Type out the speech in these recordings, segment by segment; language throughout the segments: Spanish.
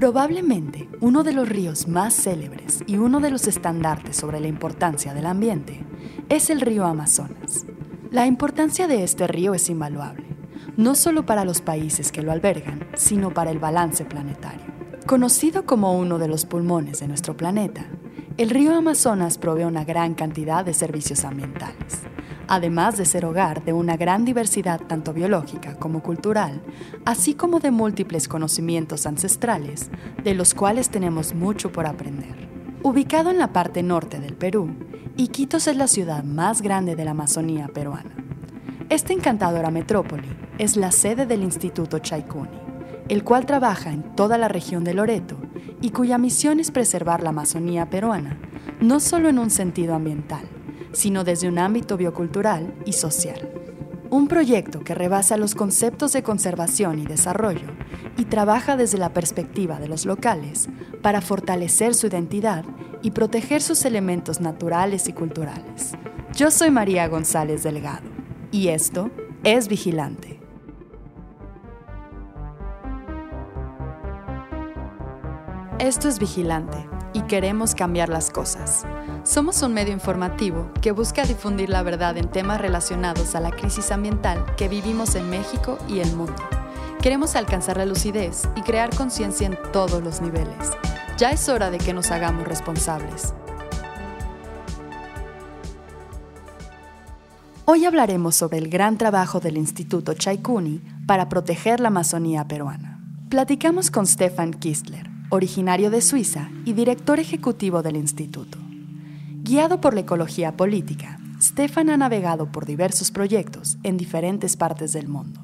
Probablemente uno de los ríos más célebres y uno de los estandartes sobre la importancia del ambiente es el río Amazonas. La importancia de este río es invaluable, no solo para los países que lo albergan, sino para el balance planetario. Conocido como uno de los pulmones de nuestro planeta, el río Amazonas provee una gran cantidad de servicios ambientales además de ser hogar de una gran diversidad tanto biológica como cultural, así como de múltiples conocimientos ancestrales, de los cuales tenemos mucho por aprender. Ubicado en la parte norte del Perú, Iquitos es la ciudad más grande de la Amazonía peruana. Esta encantadora metrópoli es la sede del Instituto Chaikuni, el cual trabaja en toda la región de Loreto y cuya misión es preservar la Amazonía peruana, no solo en un sentido ambiental, sino desde un ámbito biocultural y social. Un proyecto que rebasa los conceptos de conservación y desarrollo y trabaja desde la perspectiva de los locales para fortalecer su identidad y proteger sus elementos naturales y culturales. Yo soy María González Delgado y esto es Vigilante. Esto es Vigilante y queremos cambiar las cosas. Somos un medio informativo que busca difundir la verdad en temas relacionados a la crisis ambiental que vivimos en México y el mundo. Queremos alcanzar la lucidez y crear conciencia en todos los niveles. Ya es hora de que nos hagamos responsables. Hoy hablaremos sobre el gran trabajo del Instituto Chaikuni para proteger la Amazonía peruana. Platicamos con Stefan Kistler, originario de Suiza y director ejecutivo del instituto. Guiado por la ecología política, Stefan ha navegado por diversos proyectos en diferentes partes del mundo,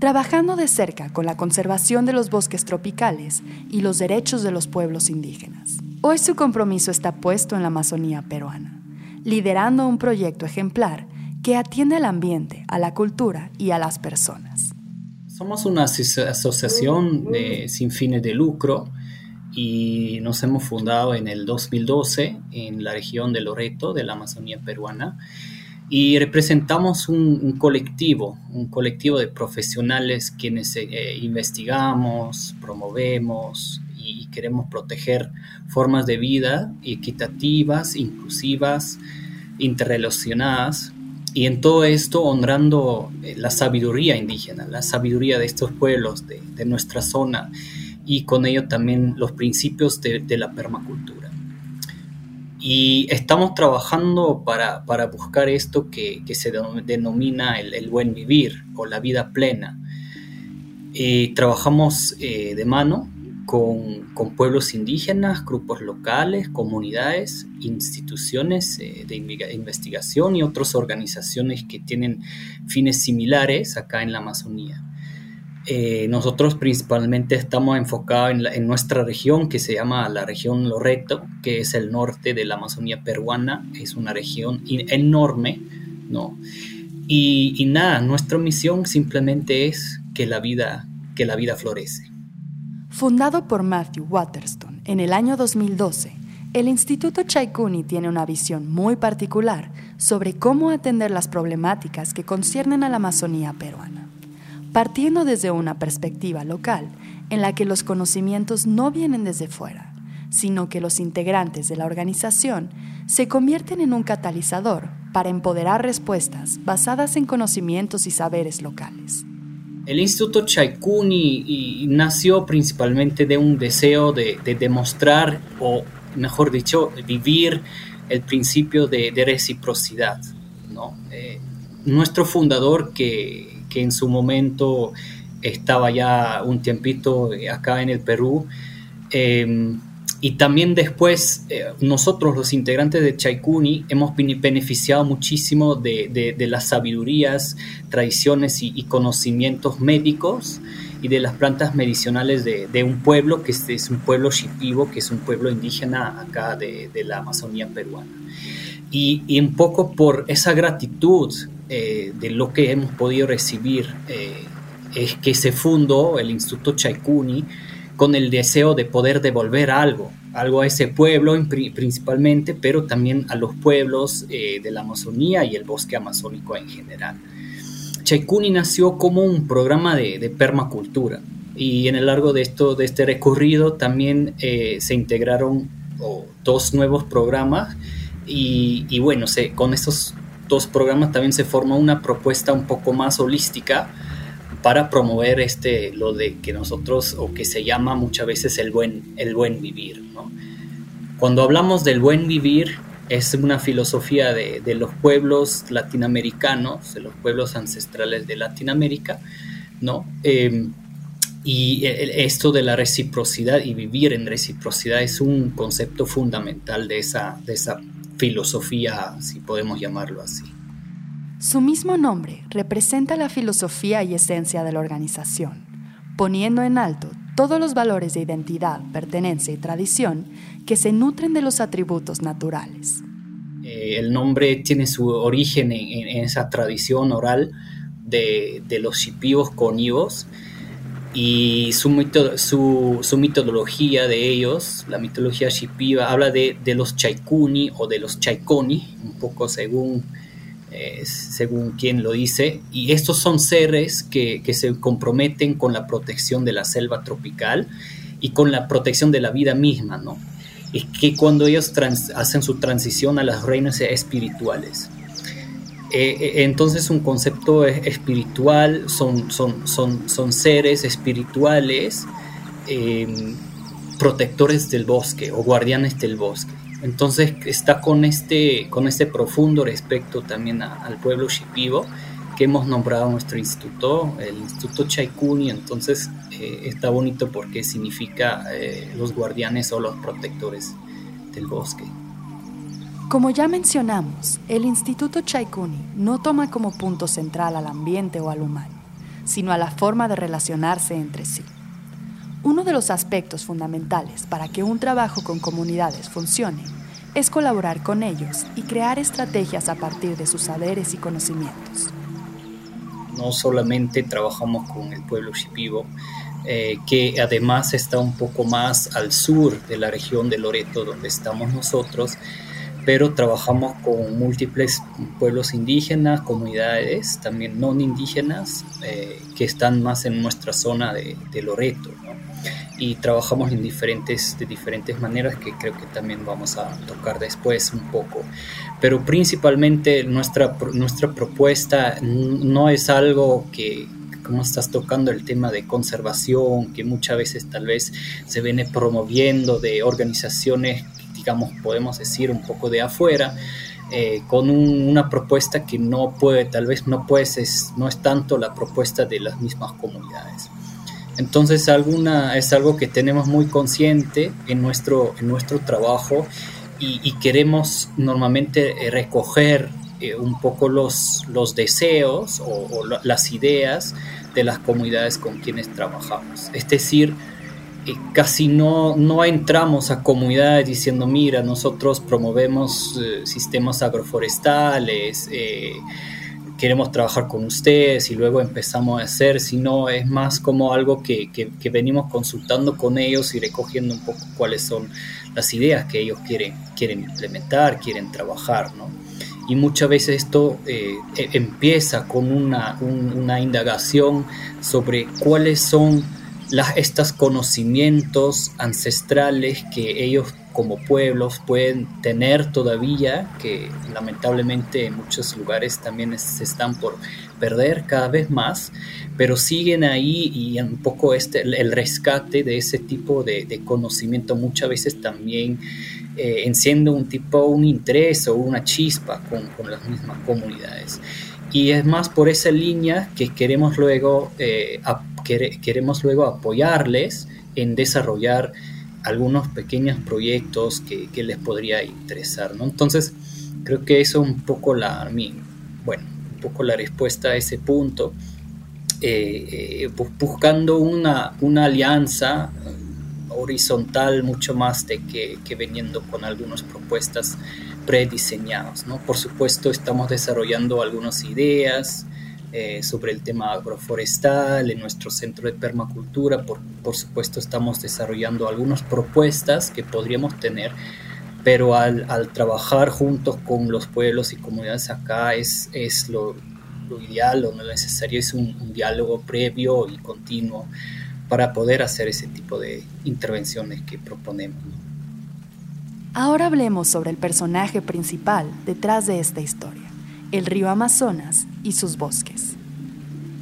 trabajando de cerca con la conservación de los bosques tropicales y los derechos de los pueblos indígenas. Hoy su compromiso está puesto en la Amazonía peruana, liderando un proyecto ejemplar que atiende al ambiente, a la cultura y a las personas. Somos una asociación sin fines de lucro y nos hemos fundado en el 2012 en la región de Loreto, de la Amazonía peruana, y representamos un, colectivo, un colectivo de profesionales quienes eh, investigamos, promovemos y, queremos proteger formas de vida equitativas, inclusivas, interrelacionadas, y en todo esto honrando eh, la sabiduría indígena, la sabiduría de estos pueblos, de, de nuestra zona y con ello también los principios de, la permacultura. Y estamos trabajando para, buscar esto que, se denomina el, buen vivir o la vida plena. Eh, trabajamos de mano con, pueblos indígenas, grupos locales, comunidades, instituciones eh, de investigación y otras organizaciones que tienen fines similares acá en la Amazonía. Eh, nosotros principalmente estamos enfocados en, nuestra región que se llama la región Loreto, que es el norte de la Amazonía peruana. Es una región enorme, ¿no? Y, nada, nuestra misión simplemente es que la vida, que la vida florece. Fundado por Matthew Waterston en el año 2012, el Instituto Chaikuni tiene una visión muy particular sobre cómo atender las problemáticas que conciernen a la Amazonía peruana partiendo desde una perspectiva local en la que los conocimientos no vienen desde fuera, sino que los integrantes de la organización se convierten en un catalizador para empoderar respuestas basadas en conocimientos y saberes locales. El Instituto Chaikuni nació principalmente de un deseo de, demostrar, o mejor dicho, vivir el principio de, reciprocidad. Eh, nuestro fundador, que que en su momento estaba ya un tiempito acá en el Perú. Em, y también después eh, nosotros los integrantes de Chaikuni hemos beneficiado muchísimo de, las sabidurías, tradiciones y, conocimientos médicos y de las plantas medicinales de, un pueblo que es, un pueblo shipibo, que es un pueblo indígena acá de, la Amazonía peruana. Y, y, un poco por esa gratitud eh, de lo que hemos podido recibir eh, es que se fundó el Instituto Chaikuni con el deseo de poder devolver algo, algo a ese pueblo principalmente, pero también a los pueblos eh, de la Amazonía y el bosque amazónico en general. Chaikuni nació como un programa de, permacultura y en el largo de, esto, de este recorrido también se integraron dos nuevos programas y, bueno, se, con estos dos programas también se forma una propuesta un poco más holística para promover este, lo de que nosotros, o que se llama muchas veces el buen, el buen vivir. Cuando hablamos del buen vivir, es una filosofía de, los pueblos latinoamericanos, de los pueblos ancestrales de Latinoamérica, ¿no? Em, y esto de la reciprocidad y vivir en reciprocidad es un concepto fundamental de esa, de esa filosofía, si podemos llamarlo así. Su mismo nombre representa la filosofía y esencia de la organización, poniendo en alto todos los valores de identidad, pertenencia y tradición que se nutren de los atributos naturales. Eh, el nombre tiene su origen en, esa tradición oral de, los shipibos conivos y su, su, mitología de ellos, la mitología shipiba, habla de, los chaikuni o de los chaikoni, un poco según según quien lo dice, y estos son seres que, se comprometen con la protección de la selva tropical y con la protección de la vida misma, ¿no? Y que cuando ellos hacen su transición a las reinas espirituales. Eh, eh, entonces un concepto espiritual son, son, son, son seres espirituales em, protectores del bosque o guardianes del bosque. Entonces está con este, con este profundo respeto también al pueblo shipibo que hemos nombrado nuestro instituto, el Instituto Chaikuni, entonces eh, está bonito porque significa eh, los guardianes o los protectores del bosque. Como ya mencionamos, el Instituto Chaikuni no toma como punto central al ambiente o al humano, sino a la forma de relacionarse entre sí. Uno de los aspectos fundamentales para que un trabajo con comunidades funcione es colaborar con ellos y crear estrategias a partir de sus saberes y conocimientos. No solamente trabajamos con el pueblo shipibo, eh, que además está un poco más al sur de la región de Loreto, donde estamos nosotros, pero trabajamos con múltiples pueblos indígenas, comunidades también no indígenas, eh, que están más en nuestra zona de, Loreto. Y trabajamos en diferentes, de diferentes maneras que creo que también vamos a tocar después un poco. Pero principalmente nuestra, nuestra propuesta no es algo que, como estás tocando el tema de conservación, que muchas veces tal vez se viene promoviendo de organizaciones digamos, podemos decir, un poco de afuera, eh, con una propuesta que no puede, tal vez no, puede, es, no es tanto la propuesta de las mismas comunidades. Entonces alguna, es algo que tenemos muy consciente en nuestro, en nuestro trabajo y, queremos normalmente eh, recoger eh, un poco los, los deseos o, o, las ideas de las comunidades con quienes trabajamos. Es decir, casi no, no entramos a comunidades diciendo, mira, nosotros promovemos eh, sistemas agroforestales, eh, queremos trabajar con ustedes y luego empezamos a hacer, sino es más como algo que, que, venimos consultando con ellos y recogiendo un poco cuáles son las ideas que ellos quieren, quieren implementar, quieren trabajar, ¿no? Y muchas veces esto eh, e, empieza con una, una indagación sobre cuáles son estos conocimientos ancestrales que ellos como pueblos pueden tener todavía, que lamentablemente en muchos lugares también se están por perder cada vez más, pero siguen ahí y un poco este, el rescate de ese tipo de, conocimiento muchas veces también eh, enciende un tipo, un interés o una chispa con, con las mismas comunidades. Y es más por esa línea que queremos luego, eh, queremos luego apoyarles en desarrollar algunos pequeños proyectos que, les podría interesar. ¿no? Entonces, creo que eso es un poco la, bueno, un poco la respuesta a ese punto. Eh, eh, buscando una, una alianza horizontal mucho más de que, que veniendo con algunas propuestas prediseñados. ¿no? Por supuesto, estamos desarrollando algunas ideas eh, sobre el tema agroforestal en nuestro centro de permacultura. Por, por, supuesto, estamos desarrollando algunas propuestas que podríamos tener, pero al, trabajar juntos con los pueblos y comunidades acá es, es lo, ideal lo necesario es un, diálogo previo y continuo para poder hacer ese tipo de intervenciones que proponemos. Ahora hablemos sobre el personaje principal detrás de esta historia, el río Amazonas y sus bosques.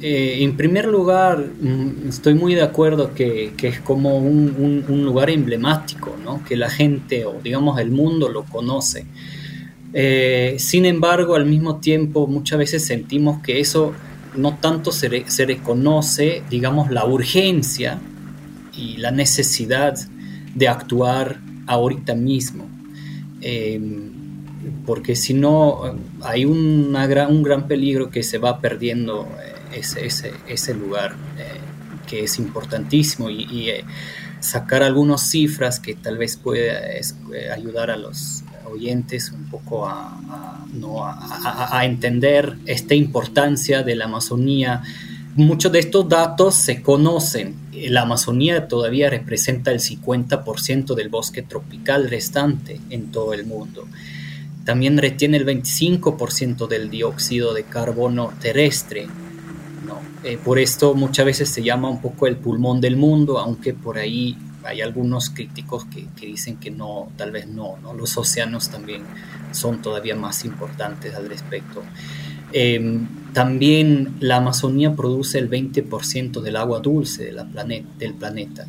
Eh, en primer lugar, mm, estoy muy de acuerdo que, es como un, lugar emblemático, ¿no? que la gente o digamos el mundo lo conoce. Eh, sin embargo, al mismo tiempo, muchas veces sentimos que eso no tanto se, se reconoce, digamos, la urgencia y la necesidad de actuar ahorita mismo. Eh, porque si no, hay un gran peligro que se va perdiendo ese, ese, lugar eh, que es importantísimo y, eh, sacar algunas cifras que tal vez pueda ayudar a los oyentes un poco a, a, entender esta importancia de la Amazonía. Muchos de estos datos se conocen. La Amazonía todavía representa el 50% del bosque tropical restante en todo el mundo. También retiene el 25% del dióxido de carbono terrestre eh, por esto muchas veces se llama un poco el pulmón del mundo, aunque por ahí hay algunos críticos que, dicen que no, tal vez no, los océanos también son todavía más importantes al respecto. Em, también la Amazonía produce el 20% del agua dulce del planeta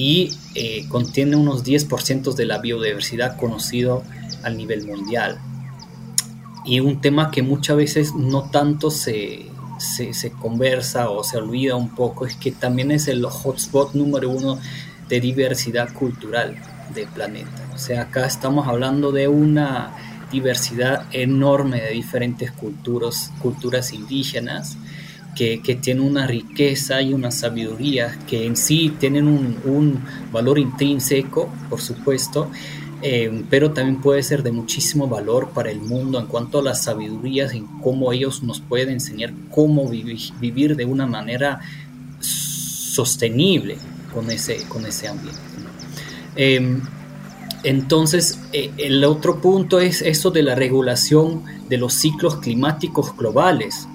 y eh, contiene unos 10% de la biodiversidad conocido al nivel mundial. Y un tema que muchas veces no tanto se, se, conversa o se olvida un poco es que también es el hotspot número uno de diversidad cultural del planeta. O sea, acá estamos hablando de una diversidad enorme de diferentes culturas, culturas indígenas que, que tienen una riqueza y una sabiduría que en sí tienen un, un valor intrínseco, por supuesto, eh, pero también puede ser de muchísimo valor para el mundo en cuanto a las sabidurías, en cómo ellos nos pueden enseñar cómo vivir, de una manera sostenible con ese, con ese ambiente. Em, entonces, eh, el otro punto es eso de la regulación de los ciclos climáticos globales.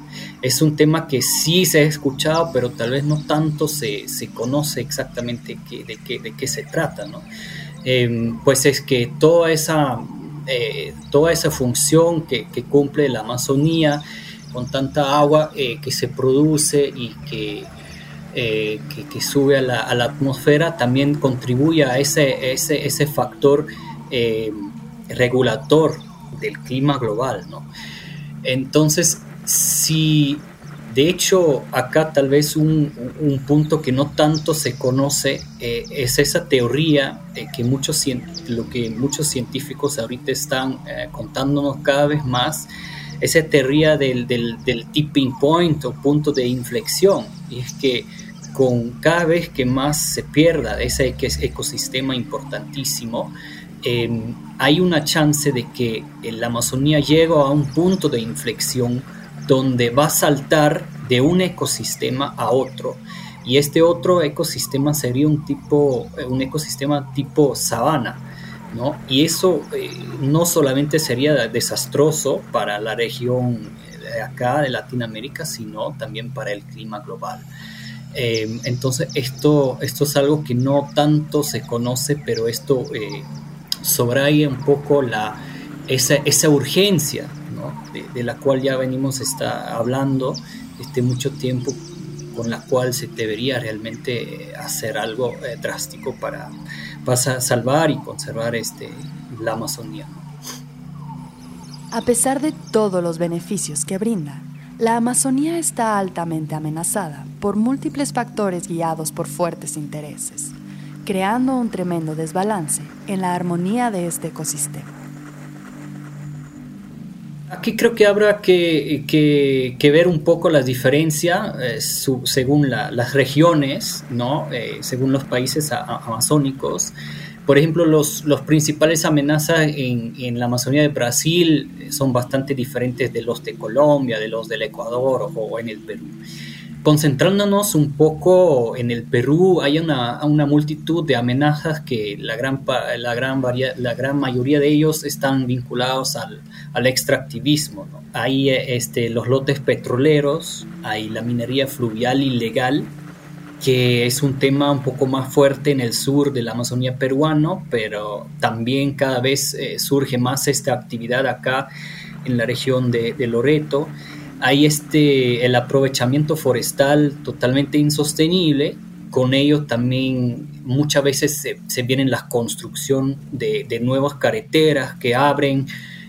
Es un tema que sí se ha escuchado, pero tal vez no tanto se, se conoce exactamente de, qué, de qué se trata. ¿no? Em, pues es que toda esa, eh, toda esa función que, cumple la Amazonía con tanta agua eh, que se produce y que, eh, que, sube a la, a la, atmósfera también contribuye a ese, ese, ese factor regulator del clima global. ¿no? Entonces, si de hecho, acá tal vez un, punto que no tanto se conoce eh, es esa teoría eh, que muchos, lo que muchos científicos ahorita están eh, contándonos cada vez más, esa teoría del, tipping point o punto de inflexión. Y es que con cada vez que más se pierda ese ecosistema importantísimo, em, hay una chance de que la Amazonía llegue a un punto de inflexión donde va a saltar de un ecosistema a otro. Y este otro ecosistema sería un tipo, eh, un ecosistema tipo sabana, ¿no? Y eso eh, no solamente sería desastroso para la región de acá de Latinoamérica, sino también para el clima global. Eh, entonces esto, esto es algo que no tanto se conoce, pero esto eh, un poco la, esa, esa urgencia de, la cual ya venimos está hablando este, mucho tiempo, con la cual se debería realmente hacer algo eh, drástico para, para, salvar y conservar este, la Amazonía. A pesar de todos los beneficios que brinda, la Amazonía está altamente amenazada por múltiples factores guiados por fuertes intereses, creando un tremendo desbalance en la armonía de este ecosistema. Aquí creo que habrá que, ver un poco las diferencias eh, según las regiones, ¿no? Eh, según los países amazónicos. Por ejemplo, los, los principales amenazas en, la Amazonía de Brasil son bastante diferentes de los de Colombia, de los del Ecuador o, en el Perú. Concentrándonos un poco en el Perú, hay una, una multitud de amenazas que la gran, la, gran la gran mayoría de ellos están vinculados al, al extractivismo. Hay este, los lotes petroleros, hay la minería fluvial ilegal, que es un tema un poco más fuerte en el sur de la Amazonía peruano, pero también cada vez eh, surge más esta actividad acá en la región de, de Loreto hay este, el aprovechamiento forestal totalmente insostenible, con ello también muchas veces se, viene la construcción de, nuevas carreteras que abren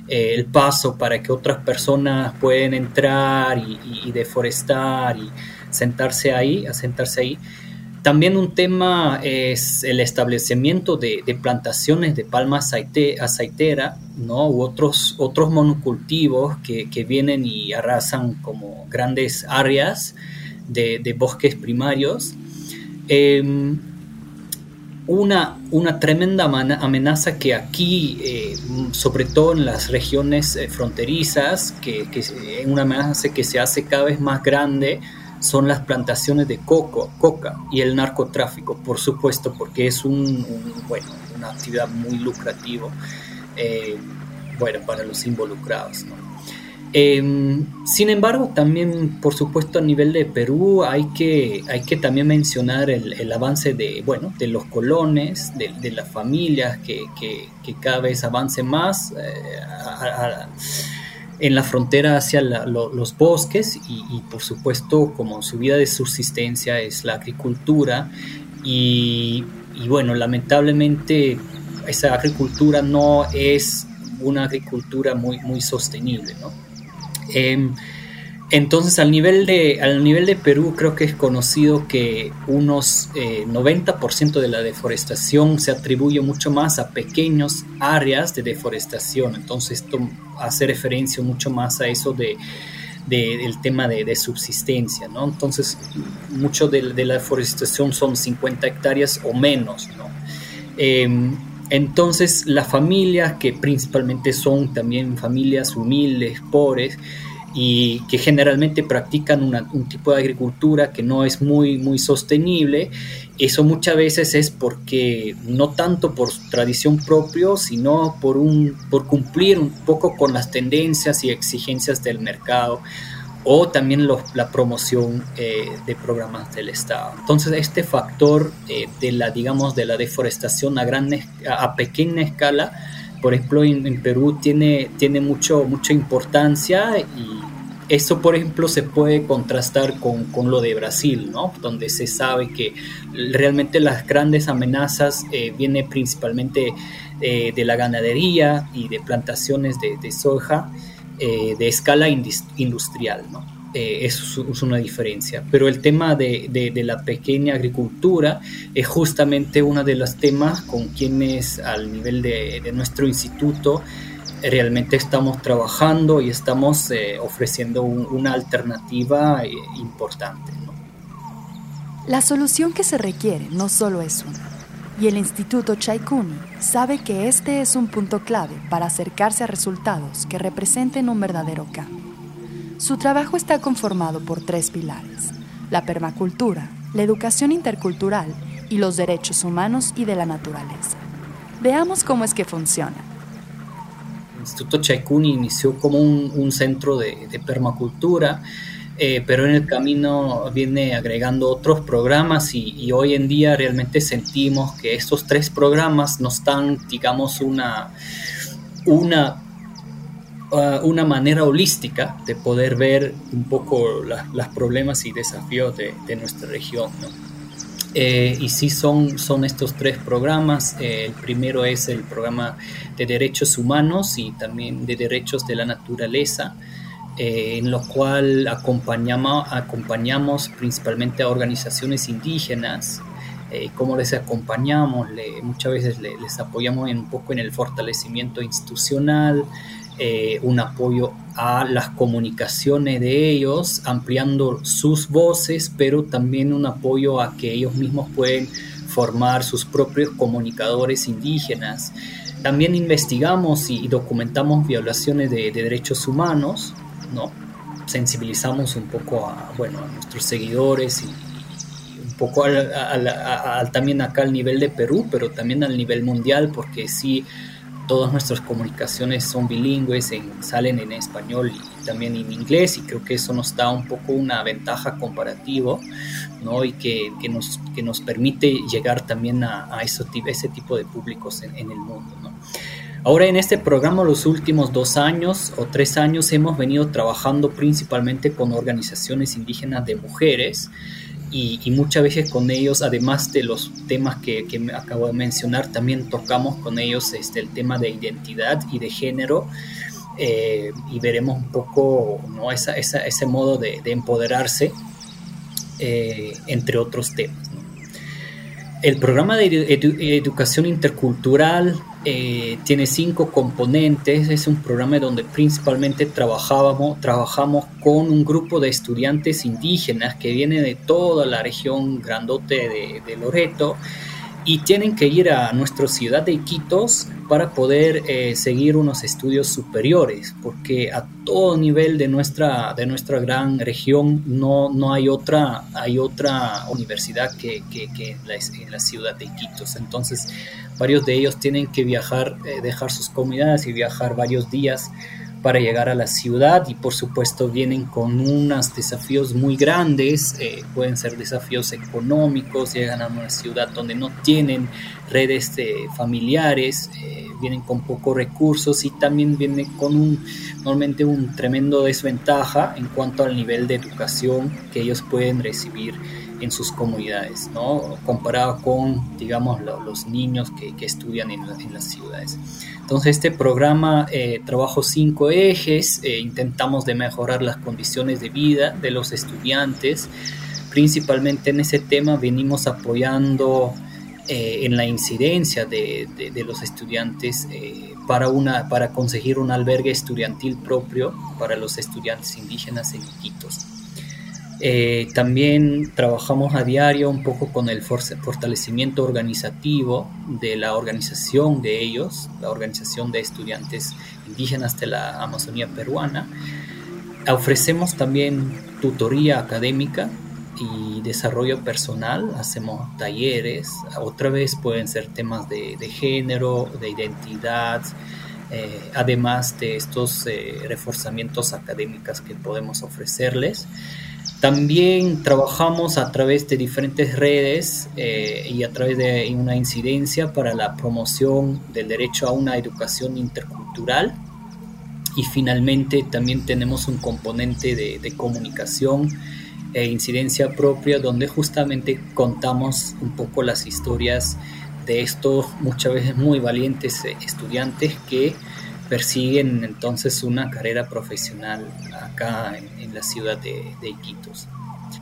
eh, el paso para que otras personas puedan entrar y, deforestar y sentarse ahí, asentarse ahí. También un tema es el establecimiento de, plantaciones de palma aceitera, ¿no? U otros, otros monocultivos que, vienen y arrasan como grandes áreas de, bosques primarios. Em, una, una, tremenda amenaza que aquí, eh, sobre todo en las regiones eh, fronterizas, que, que una amenaza que se hace cada vez más grande, son las plantaciones de coco, coca y el narcotráfico, por supuesto, porque es un, bueno, una actividad muy lucrativa eh, bueno, para los involucrados. Em, sin embargo, también, por supuesto, a nivel de Perú hay que, hay que también mencionar el, avance de, bueno, de los colones, de, las familias, que, que, cada vez avance más. Eh, a, en la frontera hacia los bosques y, por supuesto como su vida de subsistencia es la agricultura y, bueno, lamentablemente esa agricultura no es una agricultura muy, muy sostenible. ¿no? Em, entonces, al nivel, de, al nivel de Perú, creo que es conocido que unos 90% eh, de la deforestación se atribuye mucho más a pequeñas áreas de deforestación. Entonces, esto hace referencia mucho más a eso de, del tema de, subsistencia. ¿no? Entonces, mucho de, la deforestación son 50 hectáreas o menos. ¿no? Em, entonces, las familias, que principalmente son también familias humildes, pobres, y que generalmente practican un tipo de agricultura que no es muy, muy sostenible. Eso muchas veces es porque no tanto por tradición propia, sino por, un, por cumplir un poco con las tendencias y exigencias del mercado o también la promoción eh, de programas del Estado. Entonces este factor eh, de la digamos de la deforestación a gran a pequeña escala por ejemplo, en, Perú tiene, tiene mucho, mucha importancia y eso, por ejemplo, se puede contrastar con, con, lo de Brasil, ¿no? donde se sabe que realmente las grandes amenazas eh, vienen principalmente eh, de la ganadería y de plantaciones de, soja eh, de escala industrial. ¿no? Eh, es una diferencia. Pero el tema de, de, la pequeña agricultura es justamente uno de los temas con quienes al nivel de, de nuestro instituto realmente estamos trabajando y estamos eh, ofreciendo una alternativa eh, importante. La solución que se requiere no solo es una, y el Instituto Chaikuni sabe que este es un punto clave para acercarse a resultados que representen un verdadero cambio. Su trabajo está conformado por tres pilares, la permacultura, la educación intercultural y los derechos humanos y de la naturaleza. Veamos cómo es que funciona. El Instituto Chaikuni inició como un, centro de, permacultura, eh, pero en el camino viene agregando otros programas y, y, hoy en día realmente sentimos que estos tres programas nos dan, digamos, una, una Uh, una manera holística de poder ver un poco los problemas y desafíos de, nuestra región. Eh, y sí son, son estos tres programas. Eh, el primero es el programa de derechos humanos y también de derechos de la naturaleza, eh, en lo cual acompañamos, acompañamos principalmente a organizaciones indígenas. cómo les acompañamos, muchas veces les, apoyamos un poco en el fortalecimiento institucional, eh, un apoyo a las comunicaciones de ellos, ampliando sus voces, pero también un apoyo a que ellos mismos pueden formar sus propios comunicadores indígenas. También investigamos y documentamos violaciones de, derechos humanos, ¿no? sensibilizamos un poco a, bueno, a nuestros seguidores y, un poco al, también acá al nivel de Perú, pero también al nivel mundial, porque sí, todas nuestras comunicaciones son bilingües, salen en español y también en inglés, y creo que eso nos da un poco una ventaja comparativa, ¿no? Y que, nos, permite llegar también a, a ese tipo de públicos en, en el mundo, ¿no? Ahora en este programa los últimos dos años o tres años hemos venido trabajando principalmente con organizaciones indígenas de mujeres y, muchas veces con ellos, además de los temas que, que acabo de mencionar, también tocamos con ellos este, el tema de identidad y de género eh, y veremos un poco ¿no? esa, ese modo de, de empoderarse, eh, entre otros temas. El programa de educación intercultural eh, tiene cinco componentes. Es un programa donde principalmente trabajábamos, trabajamos con un grupo de estudiantes indígenas que vienen de toda la región grandote de Loreto y tienen que ir a nuestra ciudad de Iquitos para poder eh, seguir unos estudios superiores, porque a todo nivel de nuestra, de nuestra gran región no, no hay, otra, hay otra universidad que, que, en, la, ciudad de Iquitos. Entonces, varios de ellos tienen que viajar, eh, dejar sus comunidades y viajar varios días para llegar a la ciudad y por supuesto vienen con unos desafíos muy grandes, eh, pueden ser desafíos económicos, llegan a una ciudad donde no tienen redes familiares, eh, vienen con pocos recursos y también vienen con un, normalmente un tremendo desventaja en cuanto al nivel de educación que ellos pueden recibir en sus comunidades, ¿no? comparado con, digamos, los niños que, estudian en, las ciudades. Entonces este programa eh, cinco ejes, eh, intentamos de mejorar las condiciones de vida de los estudiantes, principalmente en ese tema venimos apoyando eh, en la incidencia de, los estudiantes para, una, para conseguir un albergue estudiantil propio para los estudiantes indígenas en Iquitos. Eh, también trabajamos a diario un poco con el fortalecimiento organizativo de la organización de ellos, la organización de estudiantes indígenas de la Amazonía peruana. Ofrecemos también tutoría académica y desarrollo personal, hacemos talleres, otra vez pueden ser temas de, género, de identidad, eh, además de estos eh, reforzamientos académicos que podemos ofrecerles. También trabajamos a través de diferentes redes eh, y a través de una incidencia para la promoción del derecho a una educación intercultural. Y finalmente también tenemos un componente de, comunicación e incidencia propia donde justamente contamos un poco las historias de estos muchas veces muy valientes eh, estudiantes que persiguen entonces una carrera profesional acá en, la ciudad de, Iquitos.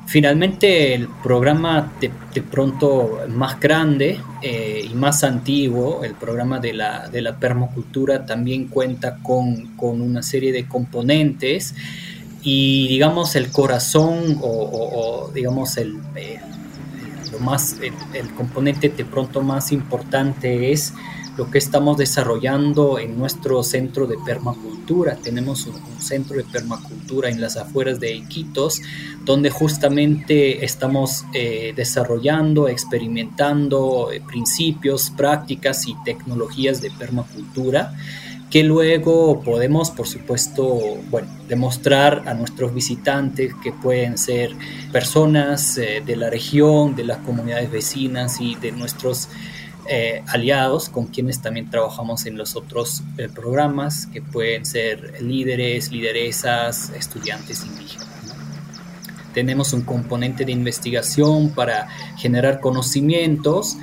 Finalmente, el programa de, pronto más grande eh, y más antiguo, el programa de la, de la permacultura, también cuenta con, con, una serie de componentes y, digamos, el corazón o, digamos, el, lo más, el componente de pronto más importante es lo que estamos desarrollando en nuestro centro de permacultura. Tenemos un, centro de permacultura en las afueras de Iquitos, donde justamente estamos eh, desarrollando, experimentando eh, principios, prácticas y tecnologías de permacultura que luego podemos, por supuesto, demostrar a nuestros visitantes que pueden ser personas eh, de la región, de las comunidades vecinas y de nuestros eh, aliados con quienes también trabajamos en los otros eh, programas, que pueden ser líderes, lideresas, estudiantes indígenas. Tenemos un componente de investigación para generar conocimientos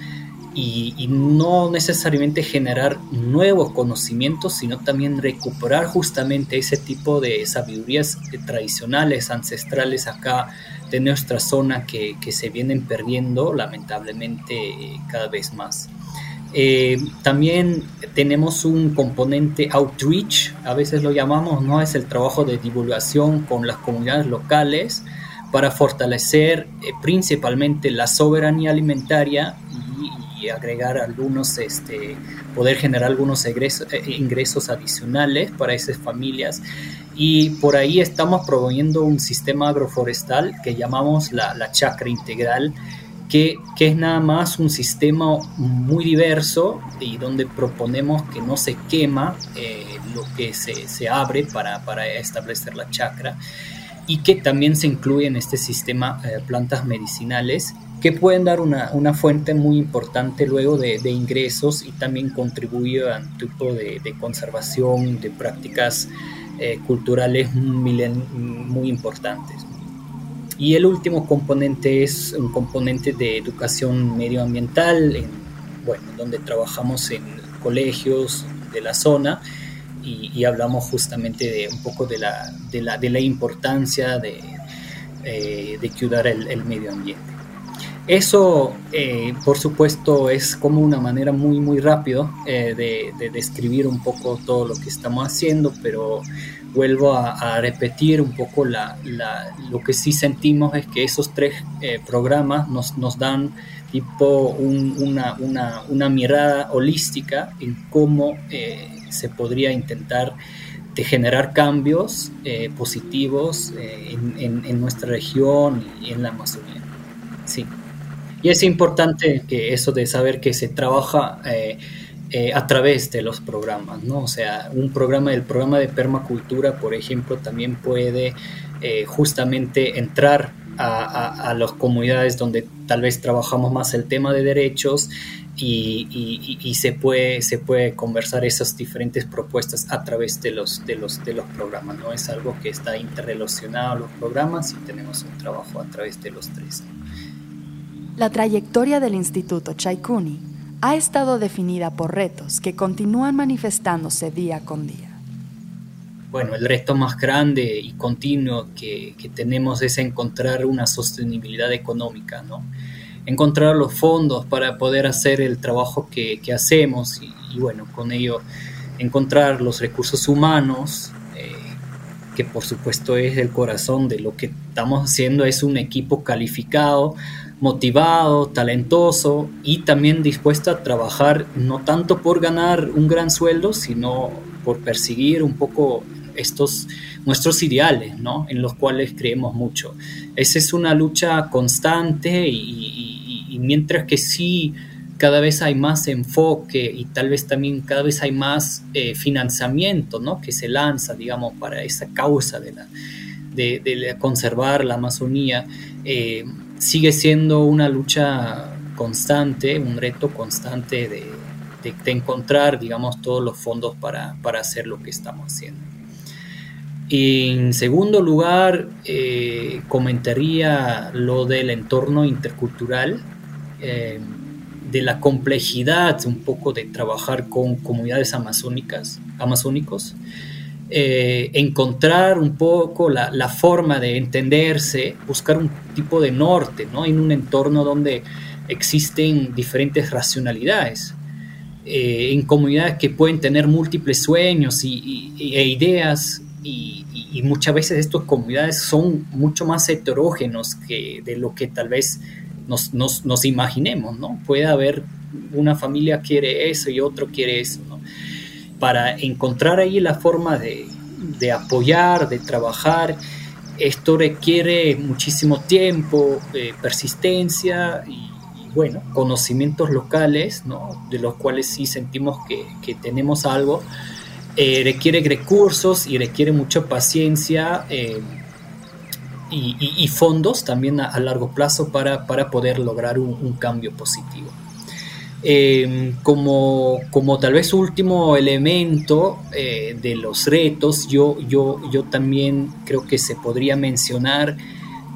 y, no necesariamente generar nuevos conocimientos, sino también recuperar justamente ese tipo de sabidurías tradicionales, ancestrales acá de nuestra zona que, se vienen perdiendo lamentablemente cada vez más. Eh, también tenemos un componente outreach, a veces lo llamamos, ¿no? Es el trabajo de divulgación con las comunidades locales para fortalecer eh, principalmente la soberanía alimentaria agregar algunos, este, poder generar algunos eh, ingresos adicionales para esas familias. Y por ahí estamos promoviendo un sistema agroforestal que llamamos la, la chacra integral, que, que, es nada más un sistema muy diverso y donde proponemos que no se quema eh, lo que se, se abre para, para, establecer la chacra y que también se incluye en este sistema eh, plantas medicinales que pueden dar una, una fuente muy importante luego de, de, ingresos y también contribuye a un tipo de, de conservación de prácticas eh, culturales muy, muy importantes. Y el último componente es un componente de educación medioambiental, en, bueno, donde trabajamos en colegios de la zona y, y, hablamos justamente de un poco de la, de la, de la importancia de, eh, de cuidar el, el, medio ambiente. Eso, eh, por supuesto, es como una manera muy, muy rápida eh, de, de, describir un poco todo lo que estamos haciendo, pero vuelvo a, a repetir un poco la, la, lo que sí sentimos es que esos tres eh, programas nos, nos, dan tipo un, una, una, una, mirada holística en cómo eh, se podría intentar generar cambios eh, positivos eh, en, nuestra región y en la Amazonía. Sí. Y es importante que eso de saber que se trabaja eh, a través de los programas, ¿no? O sea, un programa, el programa de permacultura, por ejemplo, también puede justamente entrar a, a, a, las comunidades donde tal vez trabajamos más el tema de derechos y, y, y, se, puede, se puede conversar esas diferentes propuestas a través de los, de los, de los programas, ¿no? Es algo que está interrelacionado a los programas y tenemos un trabajo a través de los tres. La trayectoria del Instituto Chaikuni ha estado definida por retos que continúan manifestándose día con día. Bueno, el reto más grande y continuo que, que tenemos es encontrar una sostenibilidad económica, ¿no? Encontrar los fondos para poder hacer el trabajo que, que hacemos y, bueno, con ello encontrar los recursos humanos, eh, que por supuesto es el corazón de lo que estamos haciendo, es un equipo calificado, motivado, talentoso y también dispuesto a trabajar no tanto por ganar un gran sueldo, sino por perseguir un poco estos nuestros ideales, ¿no? En los cuales creemos mucho. Esa es una lucha constante y, y, y, mientras que sí cada vez hay más enfoque y tal vez también cada vez hay más eh, financiamiento, ¿no? Que se lanza, digamos, para esa causa de, la, de, de conservar la Amazonía. Eh, sigue siendo una lucha constante, un reto constante de, de, de, encontrar, digamos, todos los fondos para, para, hacer lo que estamos haciendo. En segundo lugar, eh, comentaría lo del entorno intercultural, eh, de la complejidad un poco de trabajar con comunidades amazónicas, amazónicos, eh, encontrar un poco la, la, forma de entenderse, buscar un tipo de norte, ¿no? En un entorno donde existen diferentes racionalidades, en comunidades que pueden tener múltiples sueños y, e ideas y, y, muchas veces estas comunidades son mucho más heterógenos que de lo que tal vez nos, nos, nos imaginemos, ¿no? Puede haber una familia quiere eso y otro quiere eso, ¿no? para encontrar ahí la forma de, de apoyar, de trabajar. Esto requiere muchísimo tiempo, eh, persistencia y, y, bueno, conocimientos locales, ¿no? de los cuales sí sentimos que, que tenemos algo. Eh, requiere recursos y requiere mucha paciencia eh, y, fondos también a, largo plazo para, para poder lograr un, cambio positivo. Eh, como, como, tal vez último elemento de los retos, yo, yo, yo también creo que se podría mencionar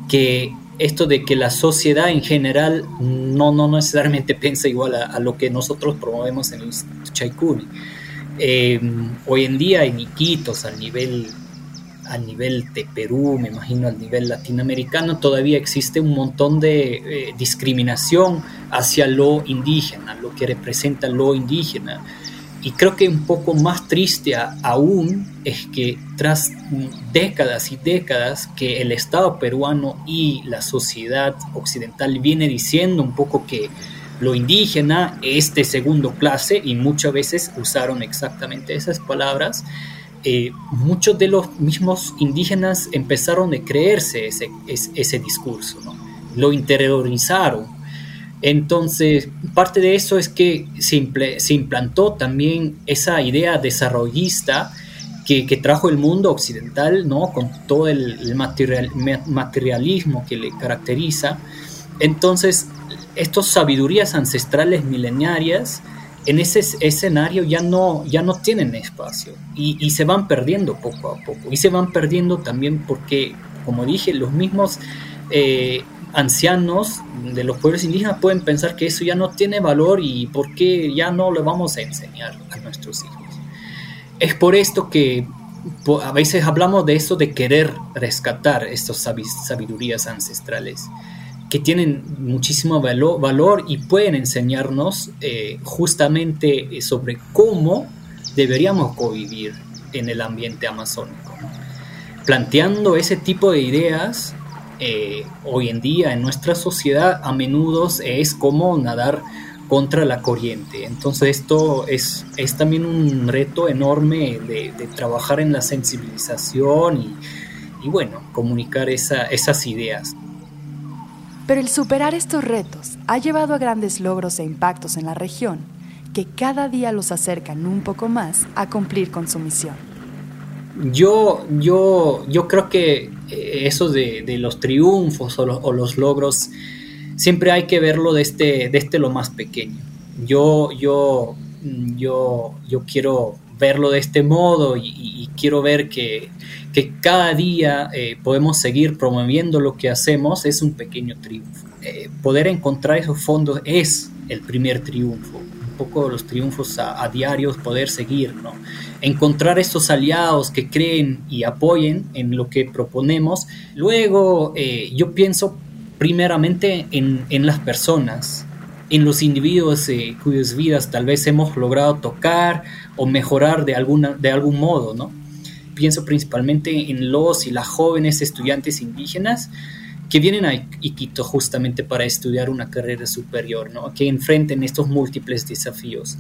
que esto de que la sociedad en general no, no necesariamente piensa igual a, a lo que nosotros promovemos en el Chaikuni. Eh, hoy en día en Iquitos, a nivel a nivel de Perú, me imagino a nivel latinoamericano, todavía existe un montón de eh, discriminación hacia lo indígena, lo que representa lo indígena. Y creo que un poco más triste aún es que tras décadas y décadas que el Estado peruano y la sociedad occidental viene diciendo un poco que Lo indígena es de segundo clase y muchas veces usaron exactamente esas palabras. Eh, muchos de los mismos indígenas empezaron a creerse ese, ese, discurso, lo interiorizaron. Entonces, parte de eso es que se, se implantó también esa idea desarrollista que, trajo el mundo occidental, ¿no? con todo el, material, materialismo que le caracteriza. Entonces, estas sabidurías ancestrales milenarias en ese escenario ya no, ya no tienen espacio y, se van perdiendo poco a poco. Y se van perdiendo también porque, como dije, los mismos eh, ancianos de los pueblos indígenas pueden pensar que eso ya no tiene valor y por qué ya no lo vamos a enseñar a nuestros hijos. Es por esto que a veces hablamos de esto de querer rescatar estas sabidurías ancestrales que tienen muchísimo valor y pueden enseñarnos eh, justamente sobre cómo deberíamos convivir en el ambiente amazónico. Planteando ese tipo de ideas, eh, hoy en día en nuestra sociedad a menudo es como nadar contra la corriente. Entonces esto es, es también un reto enorme de, trabajar en la sensibilización y, bueno, comunicar esa, esas ideas. Pero el superar estos retos ha llevado a grandes logros e impactos en la región que cada día los acercan un poco más a cumplir con su misión. Yo, yo, yo creo que eh, eso de, los triunfos o los, logros siempre hay que verlo de este, de este lo más pequeño. Yo, yo, yo, yo quiero verlo de este modo y, quiero ver que, que cada día eh, podemos seguir promoviendo lo que hacemos es un pequeño triunfo. Eh, poder encontrar esos fondos es el primer triunfo. Un poco los triunfos a, a diarios, poder seguir, ¿no? Encontrar esos aliados que creen y apoyen en lo que proponemos. Luego, eh, yo pienso primeramente en, en las personas, en los individuos eh, cuyas vidas tal vez hemos logrado tocar o mejorar de, alguna, de algún modo, ¿no? Pienso principalmente en los y las jóvenes estudiantes indígenas que vienen a Iquito justamente para estudiar una carrera superior, ¿no? Que enfrenten estos múltiples desafíos.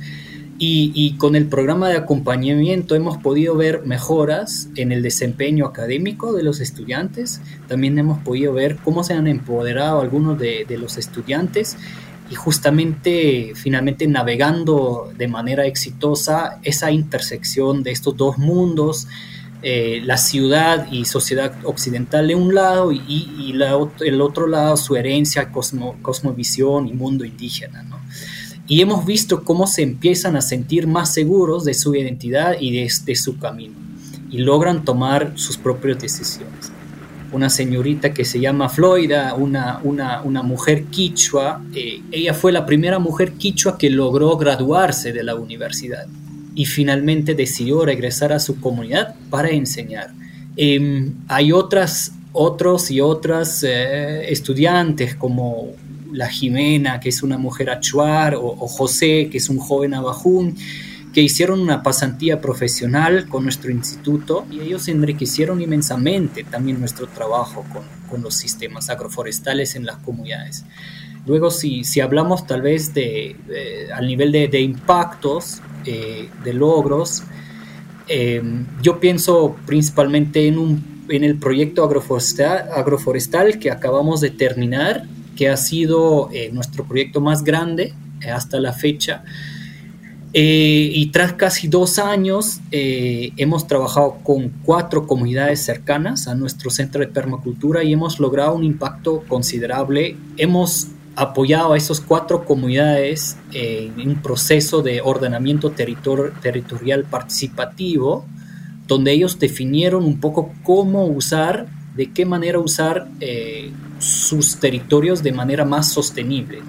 Y, con el programa de acompañamiento hemos podido ver mejoras en el desempeño académico de los estudiantes. También hemos podido ver cómo se han empoderado algunos de, los estudiantes y justamente finalmente navegando de manera exitosa esa intersección de estos dos mundos, eh, la ciudad y sociedad occidental de un lado y, el otro lado su herencia, cosmo, cosmovisión y mundo indígena. y hemos visto cómo se empiezan a sentir más seguros de su identidad y de, su camino y logran tomar sus propias decisiones. Una señorita que se llama Floida, una, una, una mujer quichua, eh, ella fue la primera mujer quichua que logró graduarse de la universidad y finalmente decidió regresar a su comunidad para enseñar. Em, hay otras, otros y otras eh, estudiantes como la Jimena, que es una mujer achuar, o, José, que es un joven abajún, que hicieron una pasantía profesional con nuestro instituto y ellos enriquecieron inmensamente también nuestro trabajo con, con los sistemas agroforestales en las comunidades. Luego, si, si hablamos tal vez de, al nivel de, de impactos, eh, de logros, eh, yo pienso principalmente en, un, en el proyecto agroforestal, que acabamos de terminar que ha sido eh, nuestro proyecto más grande hasta la fecha. Y tras casi dos años hemos trabajado con cuatro comunidades cercanas a nuestro centro de permacultura y hemos logrado un impacto considerable. Hemos apoyado a esas cuatro comunidades en un proceso de ordenamiento territorial participativo, donde ellos definieron un poco cómo usar, de qué manera usar sus territorios de manera más sostenible.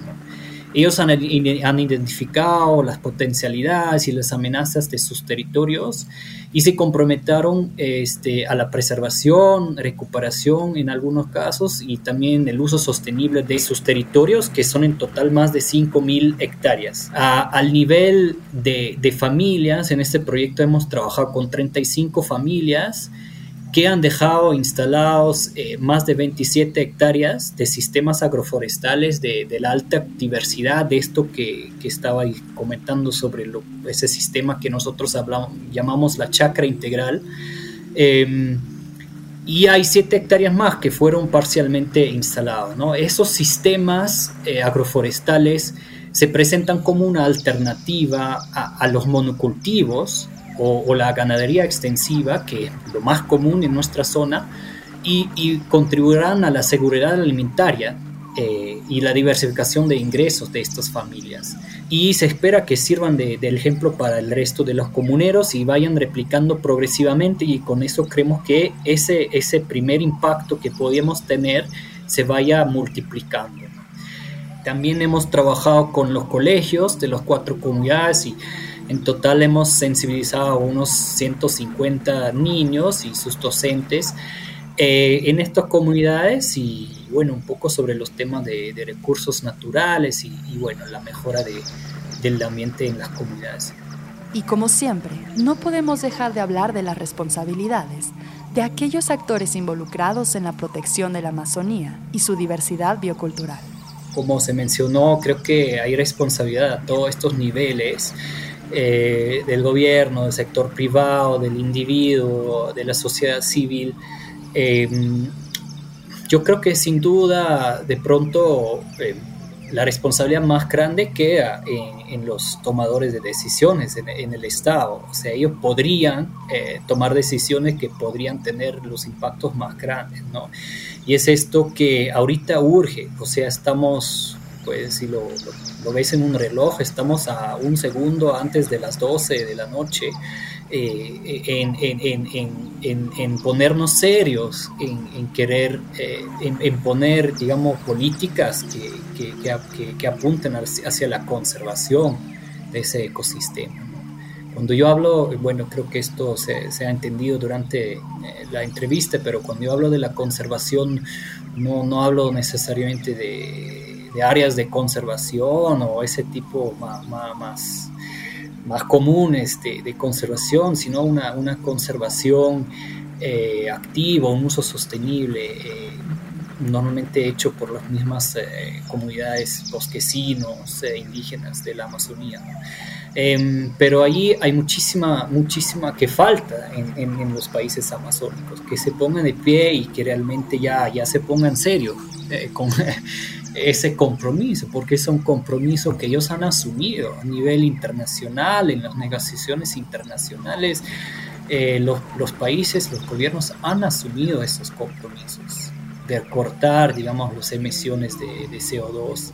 Ellos han, identificado las potencialidades y las amenazas de sus territorios y se comprometieron este, a la preservación, recuperación en algunos casos y también el uso sostenible de sus territorios, que son en total más de 5.000 hectáreas. al nivel de, de familias, en este proyecto hemos trabajado con 35 familias que han dejado instalados eh, más de 27 hectáreas de sistemas agroforestales de, la alta diversidad, de esto que, que estaba comentando sobre ese sistema que nosotros llamamos la chacra integral. Em, y hay 7 hectáreas más que fueron parcialmente instalados. ¿no? Esos sistemas eh, agroforestales se presentan como una alternativa a los monocultivos o, la ganadería extensiva, que es lo más común en nuestra zona, y, contribuirán a la seguridad alimentaria eh, y la diversificación de ingresos de estas familias. Y se espera que sirvan de, ejemplo para el resto de los comuneros y vayan replicando progresivamente y con eso creemos que ese, ese primer impacto que podíamos tener se vaya multiplicando. También hemos trabajado con los colegios de las cuatro comunidades y en total hemos sensibilizado a unos 150 niños y sus docentes eh, en estas comunidades y bueno, un poco sobre los temas de, recursos naturales y, bueno, la mejora del ambiente en las comunidades. Y como siempre, no podemos dejar de hablar de las responsabilidades de aquellos actores involucrados en la protección de la Amazonía y su diversidad biocultural. Como se mencionó, creo que hay responsabilidad a todos estos niveles eh, del gobierno, del sector privado, del individuo, de la sociedad civil. Em, yo creo que sin duda de pronto em, la responsabilidad más grande queda en, los tomadores de decisiones en, el Estado. O sea, ellos podrían eh, tomar decisiones que podrían tener los impactos más grandes, ¿no? Y es esto que ahorita urge. O sea, estamos, pues, si lo lo ves en un reloj, estamos a un segundo antes de las 12 de la noche, eh, en, ponernos serios, en, querer, eh, en, poner, digamos, políticas que, que, apunten hacia la conservación de ese ecosistema. Cuando yo hablo, bueno, creo que esto se, ha entendido durante eh, la entrevista, pero cuando yo hablo de la conservación, no, no hablo necesariamente de de áreas de conservación o ese tipo más, más, más comunes de, conservación, sino una, una conservación eh, activa, un uso sostenible, eh, normalmente hecho por las mismas eh, comunidades bosquecinos e indígenas de la Amazonía. Em, pero ahí hay muchísima, muchísima que falta en, en, los países amazónicos, que se pongan de pie y que realmente ya, ya se pongan en serio con, ese compromiso, porque es un compromiso que ellos han asumido a nivel internacional, en las negociaciones internacionales. Eh, los, países, los gobiernos han asumido esos compromisos de cortar, digamos, las emisiones de, CO2,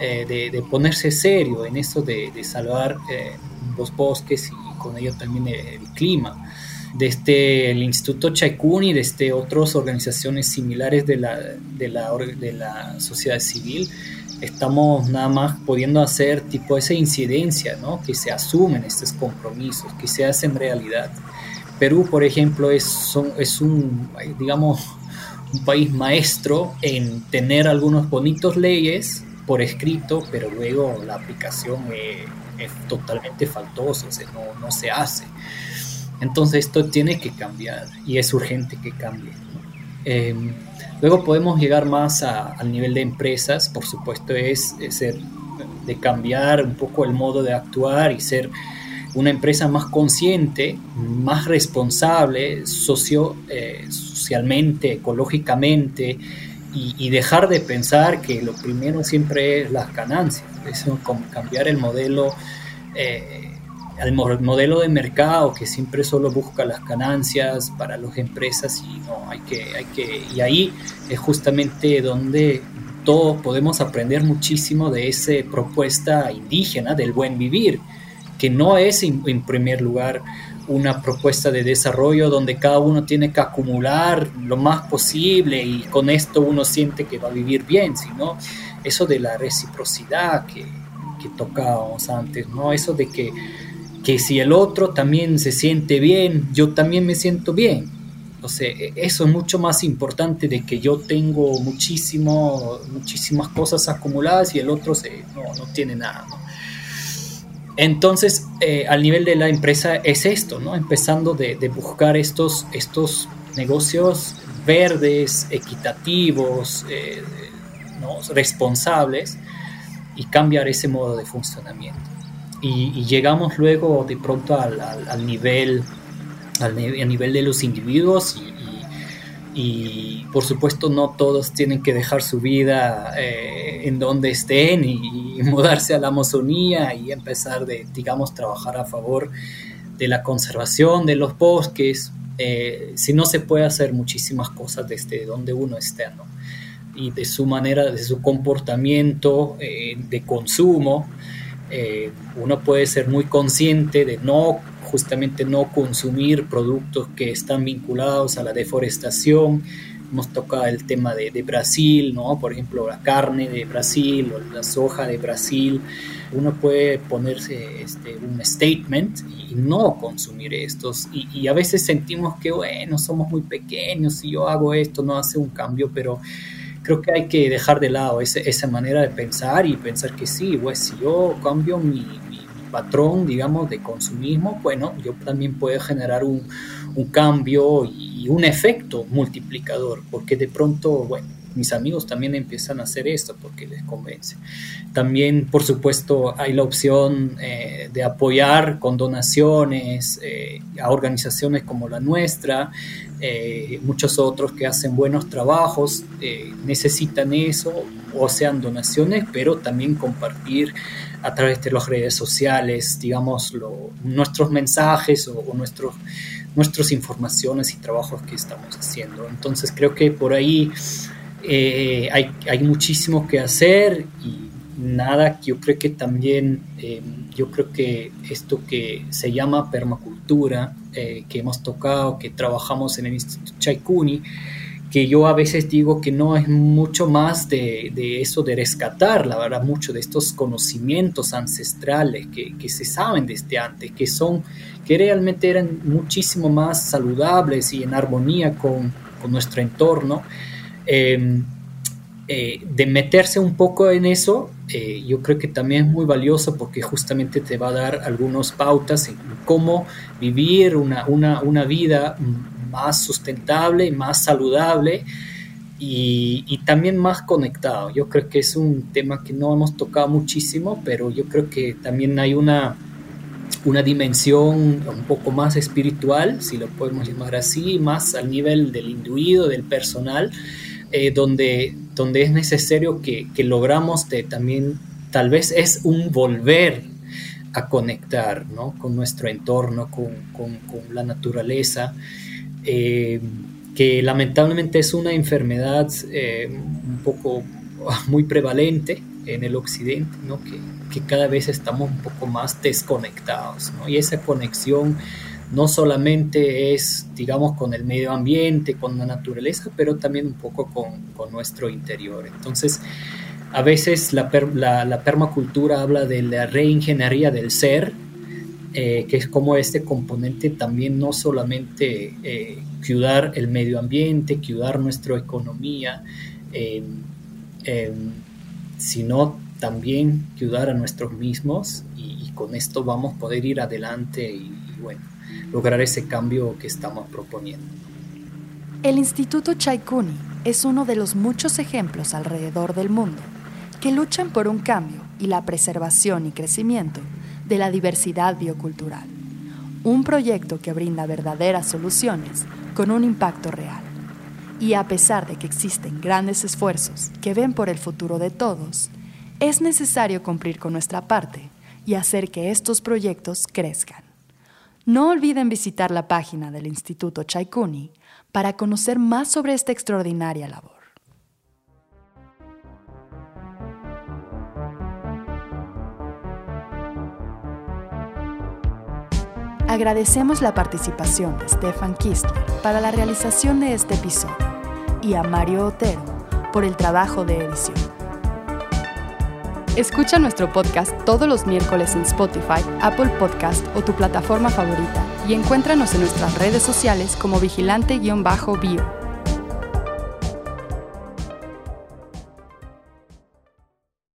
eh, de, ponerse serio en eso de, salvar eh, los bosques y con ello también el clima desde este, el Instituto Chaikuni, desde este, otras organizaciones similares de la, de la, de la sociedad civil, estamos nada más pudiendo hacer tipo esa incidencia, ¿no? que se asumen estos compromisos, que se hacen realidad. Perú, por ejemplo, es, es un, digamos, un país maestro en tener algunos bonitos leyes por escrito, pero luego la aplicación es, es totalmente faltosa, o sea, no, no se hace. Entonces esto tiene que cambiar y es urgente que cambie. Em, luego podemos llegar más al nivel de empresas, por supuesto es, ser, de cambiar un poco el modo de actuar y ser una empresa más consciente, más responsable socio, eh, socialmente, ecológicamente y, dejar de pensar que lo primero siempre es las ganancias, es cambiar el modelo. Eh, al modelo de mercado que siempre solo busca las ganancias para las empresas y no hay que hay que y ahí es justamente donde todos podemos aprender muchísimo de esa propuesta indígena del buen vivir que no es en, primer lugar una propuesta de desarrollo donde cada uno tiene que acumular lo más posible y con esto uno siente que va a vivir bien, sino eso de la reciprocidad que, que tocábamos antes, ¿no? Eso de que que si el otro también se siente bien, yo también me siento bien. O sea, e, eso es mucho más importante de que yo tengo muchísimo, muchísimas cosas acumuladas y el otro se, no, tiene nada. Entonces, eh, al nivel de la empresa es esto, ¿no? Empezando de, buscar estos, estos negocios verdes, equitativos, eh, responsables y cambiar ese modo de funcionamiento. Y, llegamos luego de pronto al, nivel, al, nivel de los individuos y, por supuesto no todos tienen que dejar su vida eh, en donde estén y, mudarse a la Amazonía y empezar de, digamos, trabajar a favor de la conservación de los bosques, eh, si no se puede hacer muchísimas cosas desde donde uno esté, ¿no? y de su manera, de su comportamiento eh, de consumo. Eh, uno puede ser muy consciente de no justamente no consumir productos que están vinculados a la deforestación. Hemos tocado el tema de, Brasil, ¿no? por ejemplo, la carne de Brasil o la soja de Brasil. Uno puede ponerse este, un statement y no consumir estos. Y, y, a veces sentimos que, bueno, somos muy pequeños, si yo hago esto no hace un cambio, pero creo que hay que dejar de lado esa manera de pensar y pensar que sí, pues si yo cambio mi, patrón, digamos, de consumismo, bueno, yo también puedo generar un, un cambio y un efecto multiplicador, porque de pronto, bueno, mis amigos también empiezan a hacer esto porque les convence. También, por supuesto, hay la opción eh, de apoyar con donaciones eh, a organizaciones como la nuestra, eh, muchos otros que hacen buenos trabajos necesitan eso, o sean donaciones, pero también compartir a través de las redes sociales, digamos, nuestros mensajes o, o nuestros nuestras informaciones y trabajos que estamos haciendo. Entonces creo que por ahí eh, hay, hay, muchísimo que hacer y nada, yo creo que también, eh, yo creo que esto que se llama permacultura, eh, que hemos tocado, que trabajamos en el Instituto Chaikuni, que yo a veces digo que no es mucho más de, de eso de rescatar, la verdad, mucho de estos conocimientos ancestrales que, que, se saben desde antes, que son, que realmente eran muchísimo más saludables y en armonía con, con nuestro entorno. Em, eh, de meterse un poco en eso, eh, yo creo que también es muy valioso porque justamente te va a dar algunas pautas en cómo vivir una, una, una vida más sustentable, más saludable y, también más conectado. Yo creo que es un tema que no hemos tocado muchísimo, pero yo creo que también hay una, una dimensión un poco más espiritual, si lo podemos llamar así, más al nivel del individuo, del personal eh, donde, donde es necesario que, que, logramos de también, tal vez es un volver a conectar ¿no? con nuestro entorno, con, con, con la naturaleza, eh, que lamentablemente es una enfermedad eh, un poco muy prevalente en el occidente, ¿no? que, que, cada vez estamos un poco más desconectados, ¿no? y esa conexión no solamente es, digamos, con el medio ambiente, con la naturaleza, pero también un poco con, nuestro interior. Entonces, a veces la, permacultura habla de la reingeniería del ser, eh, que es como este componente también no solamente eh, cuidar el medio ambiente, cuidar nuestra economía, em, em, sino también cuidar a nosotros mismos y, con esto vamos a poder ir adelante y bueno, lograr ese cambio que estamos proponiendo. El Instituto Chaikuni es uno de los muchos ejemplos alrededor del mundo que luchan por un cambio y la preservación y crecimiento de la diversidad biocultural. Un proyecto que brinda verdaderas soluciones con un impacto real. Y a pesar de que existen grandes esfuerzos que ven por el futuro de todos, es necesario cumplir con nuestra parte y hacer que estos proyectos crezcan. No olviden visitar la página del Instituto Chaikuni para conocer más sobre esta extraordinaria labor. Agradecemos la participación de Stefan Kistler para la realización de este episodio y a Mario Otero por el trabajo de edición. Escucha nuestro podcast todos los miércoles en Spotify, Apple Podcast o tu plataforma favorita y encuéntranos en nuestras redes sociales como vigilante-bio.